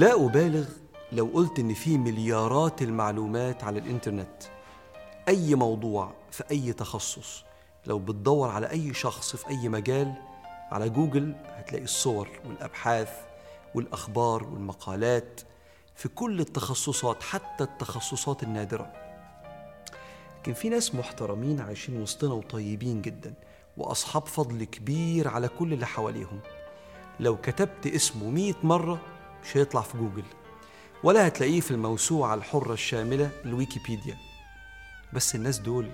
لا أبالغ لو قلت إن في مليارات المعلومات على الإنترنت أي موضوع في أي تخصص لو بتدور على أي شخص في أي مجال على جوجل هتلاقي الصور والأبحاث والأخبار والمقالات في كل التخصصات حتى التخصصات النادرة. لكن في ناس محترمين عايشين وسطنا وطيبين جدا وأصحاب فضل كبير على كل اللي حواليهم. لو كتبت اسمه مئة مرة مش هيطلع في جوجل ولا هتلاقيه في الموسوعة الحرة الشاملة الويكيبيديا بس الناس دول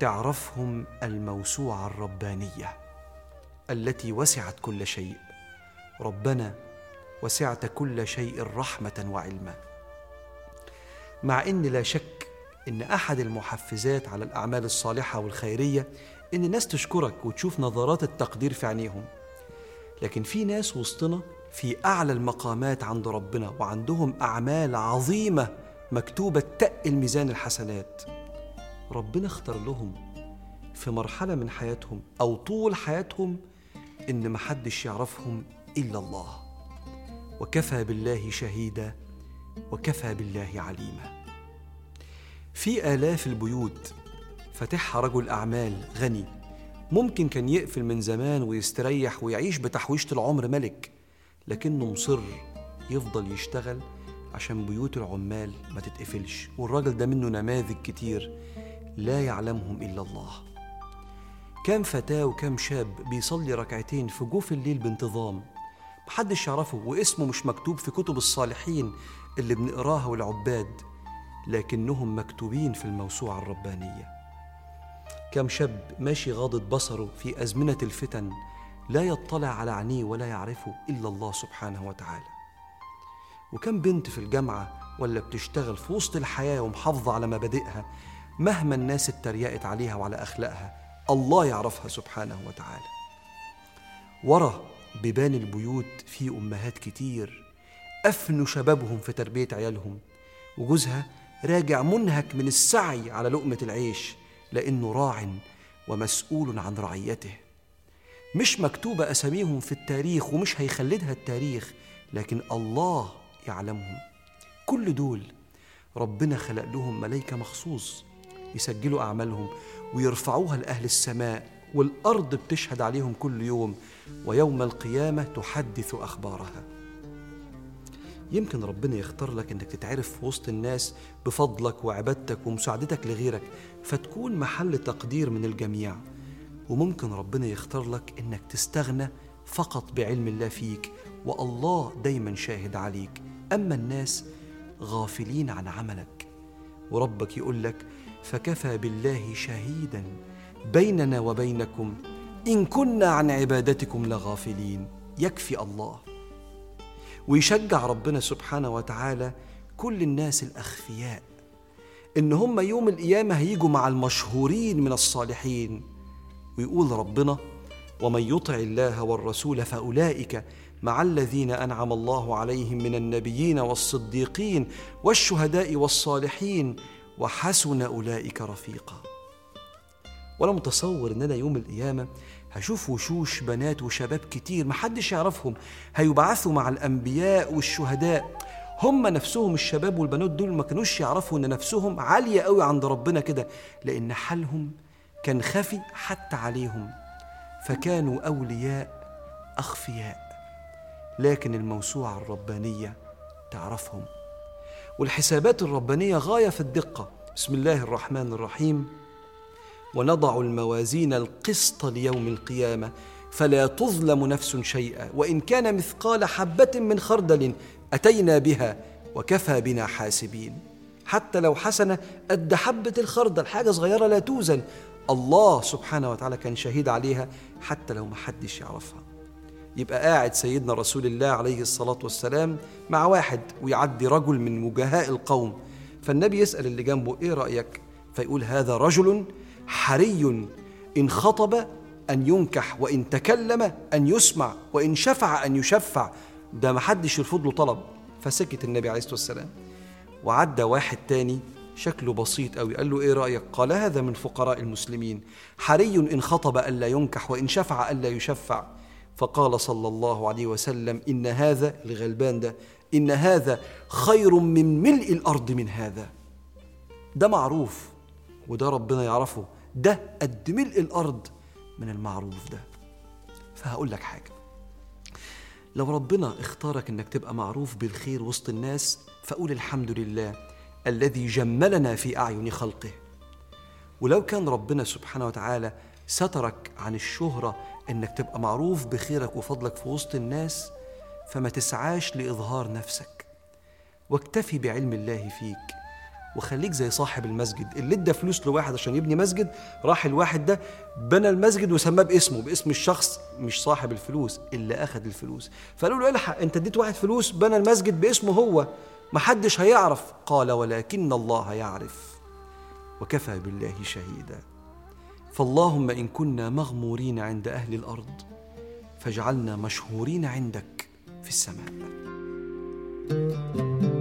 تعرفهم الموسوعة الربانية التي وسعت كل شيء. ربنا وسعت كل شيء رحمة وعلما. مع إن لا شك إن أحد المحفزات على الأعمال الصالحة والخيرية إن الناس تشكرك وتشوف نظرات التقدير في عينيهم. لكن في ناس وسطنا في أعلى المقامات عند ربنا وعندهم أعمال عظيمة مكتوبة تقل ميزان الحسنات. ربنا اختار لهم في مرحلة من حياتهم أو طول حياتهم إن محدش يعرفهم إلا الله. وكفى بالله شهيدا وكفى بالله عليما. في آلاف البيوت فاتحها رجل أعمال غني ممكن كان يقفل من زمان ويستريح ويعيش بتحويشة العمر ملك. لكنه مصر يفضل يشتغل عشان بيوت العمال ما تتقفلش. والراجل ده منه نماذج كتير لا يعلمهم إلا الله. كام فتاة وكام شاب بيصلي ركعتين في جوف الليل بانتظام محدش يعرفه واسمه مش مكتوب في كتب الصالحين اللي بنقراها والعباد لكنهم مكتوبين في الموسوعة الربانية. كم شاب ماشي غاضض بصره في أزمنة الفتن لا يطلع على عينيه ولا يعرفه إلا الله سبحانه وتعالى. وكم بنت في الجامعة ولا بتشتغل في وسط الحياة ومحافظة على مبادئها مهما الناس اتريقت عليها وعلى أخلاقها الله يعرفها سبحانه وتعالى. ورا بيبان البيوت في أمهات كتير أفنوا شبابهم في تربية عيالهم وجوزها راجع منهك من السعي على لقمة العيش لأنه راع ومسؤول عن رعيته. مش مكتوبة أساميهم في التاريخ ومش هيخلدها التاريخ لكن الله يعلمهم. كل دول ربنا خلق لهم ملائكة مخصوص يسجلوا أعمالهم ويرفعوها لأهل السماء والأرض بتشهد عليهم كل يوم ويوم القيامة تحدث أخبارها. يمكن ربنا يختار لك إنك تتعرف في وسط الناس بفضلك وعبادتك ومساعدتك لغيرك فتكون محل تقدير من الجميع. وممكن ربنا يختار لك إنك تستغنى فقط بعلم الله فيك والله دايما شاهد عليك. أما الناس غافلين عن عملك. وربك يقول لك فكفى بالله شهيدا بيننا وبينكم إن كنا عن عبادتكم لغافلين يكفي الله. ويشجع ربنا سبحانه وتعالى كل الناس الأخفياء إن هم يوم القيامة هيجوا مع المشهورين من الصالحين. ويقول ربنا ومن يطع الله والرسول فأولئك مع الذين أنعم الله عليهم من النبيين والصديقين والشهداء والصالحين وحسن أولئك رفيقا. وأنا متصور إن أنا يوم القيامة هشوف وشوش بنات وشباب كتير محدش يعرفهم هيبعثوا مع الأنبياء والشهداء. هم نفسهم الشباب والبنات دول ما كانوش يعرفوا إن نفسهم عالية قوي عند ربنا كده لأن حالهم كان خفي حتى عليهم فكانوا أولياء أخفياء لكن الموسوعة الربانية تعرفهم. والحسابات الربانية غاية في الدقة. بسم الله الرحمن الرحيم. ونضع الموازين القسط ليوم القيامة فلا تظلم نفس شيئا. وإن كان مثقال حبة من خردل أتينا بها وكفى بنا حاسبين. حتى لو حسنة قد حبة الخردل. حاجة صغيرة لا توزن. الله سبحانه وتعالى كان شهيد عليها حتى لو ما حدش يعرفها. يبقى قاعد سيدنا رسول الله عليه الصلاة والسلام مع واحد ويعدي رجل من وجهاء القوم. فالنبي يسأل اللي جنبه إيه رأيك؟ فيقول هذا رجل حري إن خطب أن ينكح وإن تكلم أن يسمع وإن شفع أن يشفع. ده ما حدش يرفض له طلب. فسكت النبي عليه الصلاة والسلام. وعدى واحد تاني شكله بسيط قوي قال له إيه رأيك؟ قال هذا من فقراء المسلمين. حري إن خطب الا ينكح وإن شفع الا يشفع. فقال صلى الله عليه وسلم إن هذا الغلبان ده إن هذا خير من ملء الأرض من هذا. ده معروف وده ربنا يعرفه. ده قد ملء الأرض من المعروف ده. فهقول لك حاجة. لو ربنا اختارك إنك تبقى معروف بالخير وسط الناس فقول الحمد لله. الذي جملنا في أعين خلقه. ولو كان ربنا سبحانه وتعالى سترك عن الشهرة إنك تبقى معروف بخيرك وفضلك في وسط الناس فما تسعاش لإظهار نفسك. واكتفي بعلم الله فيك. وخليك زي صاحب المسجد. اللي ادى فلوس لواحد عشان يبني مسجد راح الواحد ده بنى المسجد وسماه باسمه باسم الشخص مش صاحب الفلوس اللي أخذ الفلوس. فقالوا له الحق أنت اديت واحد فلوس بنى المسجد باسمه هو محدش هيعرف. قال ولكن الله يعرف وكفى بالله شهيدا. فاللهم إن كنا مغمورين عند أهل الأرض فاجعلنا مشهورين عندك في السماء. thank you